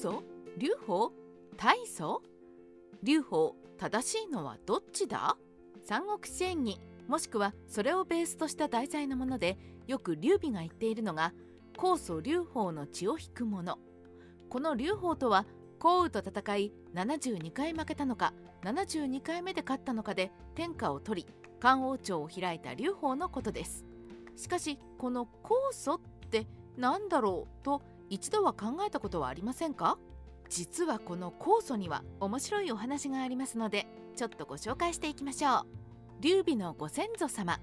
祖劉邦大祖劉邦正しいのはどっちだ？三国志演義。もしくはそれをベースとした題材のものでよく劉備が言っているのが高祖劉邦の血を引くもの。この劉邦とは項羽と戦い72回負けたのか72回目で勝ったのかで天下を取り漢王朝を開いた劉邦のことです。しかしこの高祖って何だろうと一度は考えたことはありませんか？実はこの酵素には面白いお話がありますのでちょっとご紹介していきましょう。劉備のご先祖様。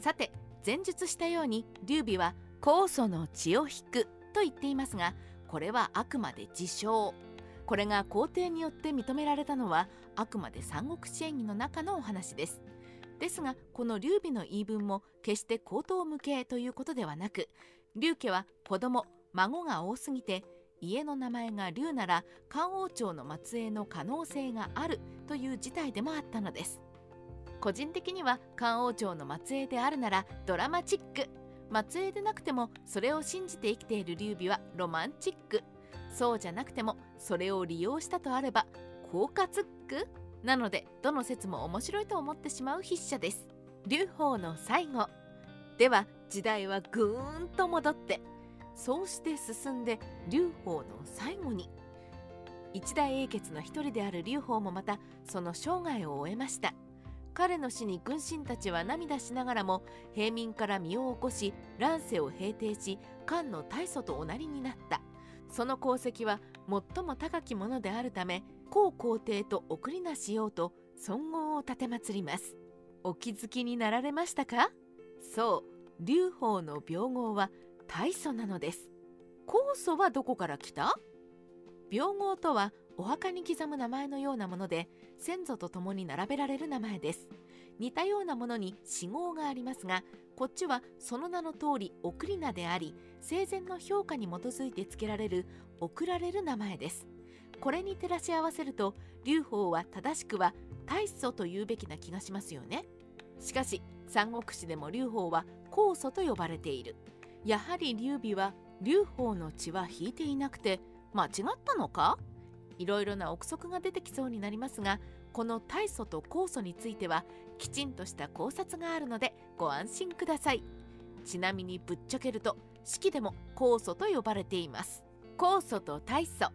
さて前述したように劉備は酵素の血を引くと言っていますがこれはあくまで自称。これが皇帝によって認められたのはあくまで三国志演義の中のお話です。ですがこの劉備の言い分も決して口頭無形ということではなく劉家は子供孫が多すぎて家の名前が劉なら漢王朝の末裔の可能性があるという事態でもあったのです。個人的には漢王朝の末裔であるならドラマチック。末裔でなくてもそれを信じて生きている劉備はロマンチック。そうじゃなくてもそれを利用したとあれば効果ツックなのでどの説も面白いと思ってしまう筆者です。劉邦の最後。では時代はぐーんと戻ってそうして進んで劉邦の最後に。一大英傑の一人である劉邦もまたその生涯を終えました。彼の死に軍神たちは涙しながらも平民から身を起こし乱世を平定し漢の大祖とおなりになった。その功績は最も高きものであるため皇皇帝と送りなしようと尊号を奉ります。お気づきになられましたか？そう劉邦の病号は大祖なのです。酵素はどこから来た？病号とはお墓に刻む名前のようなもので先祖と共に並べられる名前です。似たようなものに死号がありますがこっちはその名の通り送り名であり生前の評価に基づいて付けられる送られる名前です。これに照らし合わせると劉邦は正しくは大祖と言うべきな気がしますよね。しかし三国志でも劉邦は高祖と呼ばれている。やはり劉備は劉邦の血は引いていなくて間違ったのか？いろいろな憶測が出てきそうになりますがこの大祖と酵素についてはきちんとした考察があるのでご安心ください。ちなみにぶっちゃけると式でも酵素と呼ばれています。酵素と大祖。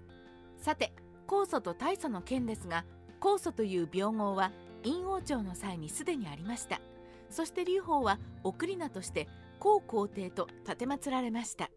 さて酵素と大祖の件ですが酵素という病号は陰王朝の際にすでにありました。そして劉邦は送り名として皇皇帝と奉られました。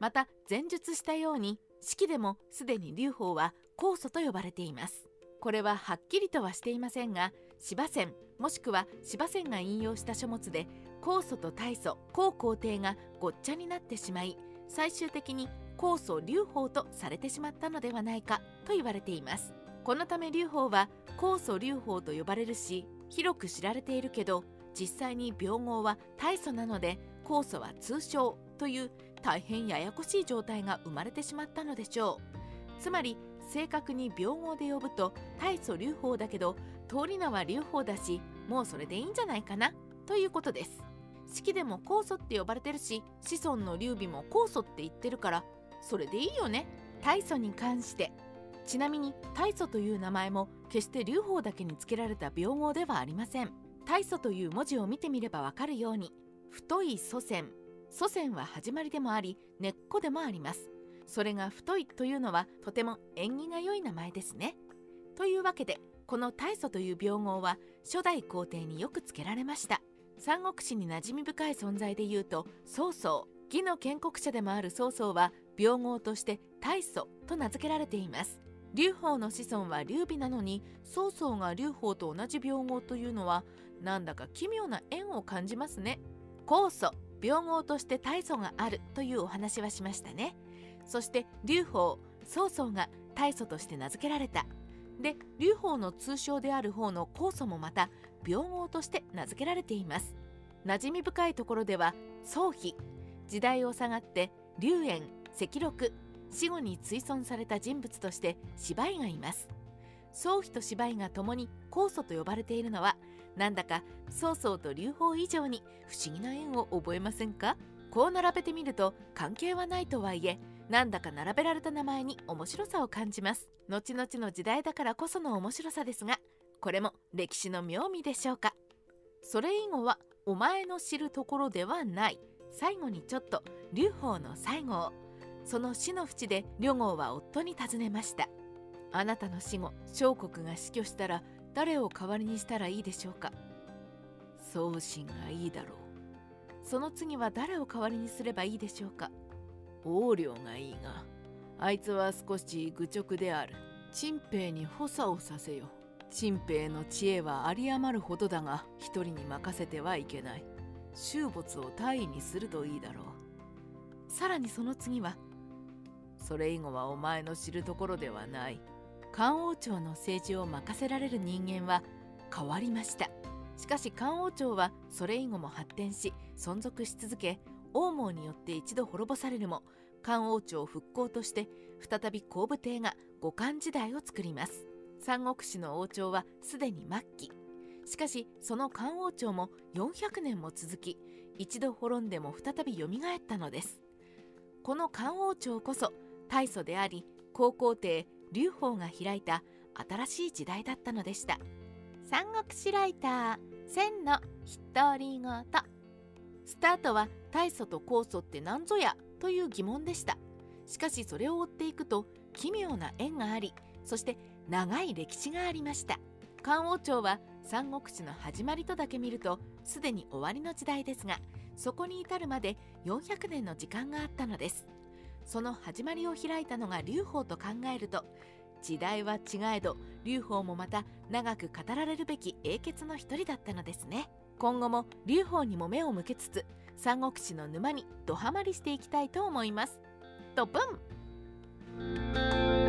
また前述したように式でもすでに劉邦は酵素と呼ばれています。これははっきりとはしていませんが司馬遷もしくは司馬遷が引用した書物で酵素と大祖皇皇帝がごっちゃになってしまい最終的に酵素劉邦とされてしまったのではないかと言われています。このため劉邦は酵素劉邦と呼ばれるし広く知られているけど実際に病号は大祖なので酵素は通称という大変ややこしい状態が生まれてしまったのでしょうつまり正確に病号で呼ぶと大祖劉邦だけど通り名は劉邦だしもうそれでいいんじゃないかな？ということです。式でも酵素って呼ばれてるし子孫の劉備も酵素って言ってるからそれでいいよね？大祖に関して。ちなみに大祖という名前も決して劉邦だけに付けられた病号ではありません。大祖という文字を見てみればわかるように太い祖先。祖先は始まりでもあり根っこでもあります。それが太いというのはとても縁起が良い名前ですね。というわけでこの大祖という病号は初代皇帝によく付けられました。三国志に馴染み深い存在で言うと曹操義の建国者でもある曹操は病号として大祖と名付けられています。劉邦の子孫は劉備なのに曹操が劉邦と同じ病号というのはなんだか奇妙な縁を感じますね。酵素病号として大祖があるというお話はしましたね。そして劉邦曹操が大祖として名付けられた。で劉邦の通称である方の酵素もまた病号として名付けられています。馴染み深いところでは宗妃時代を下がって龍炎赤禄死後に追尊された人物として芝居がいます。宗妃と芝居が共に酵素と呼ばれているのはなんだか曹操と劉邦以上に不思議な縁を覚えませんか？こう並べてみると関係はないとはいえなんだか並べられた名前に面白さを感じます。後々の時代だからこその面白さですがこれも歴史の妙味でしょうか？それ以後はお前の知るところではない。最後にちょっと劉邦の最後を。その死の淵で呂号は夫に尋ねました。あなたの死後小国が死去したら誰を代わりにしたらいいでしょうか？宗信がいいだろう。その次は誰を代わりにすればいいでしょうか？横領がいいがあいつは少し愚直である。陳平に補佐をさせよ陳平の知恵は有り余るほどだが一人に任せてはいけない。終没を大位にするといいだろう。さらにその次はそれ以後はお前の知るところではない。漢王朝の政治を任せられる人間は変わりました。しかし漢王朝はそれ以後も発展し存続し続け王毛によって一度滅ぼされるも漢王朝復興として再び皇武帝が五漢時代を作ります。三国志の王朝はすでに末期。しかしその漢王朝も400年も続き一度滅んでも再びよみがえったのです。この漢王朝こそ大祖であり高皇帝劉邦が開いた新しい時代だったのでした。三国志ライター千の独り言スタートは大祖と高祖って何ぞやという疑問でした。しかしそれを追っていくと奇妙な縁がありそして長い歴史がありました。漢王朝は三国志の始まりとだけ見るとすでに終わりの時代ですがそこに至るまで400年の時間があったのです。その始まりを開いたのが劉邦と考えると時代は違えど劉邦もまた長く語られるべき英傑の一人だったのですね。今後も劉邦にも目を向けつつ三国志の沼にドハマりしていきたいと思います。とぷん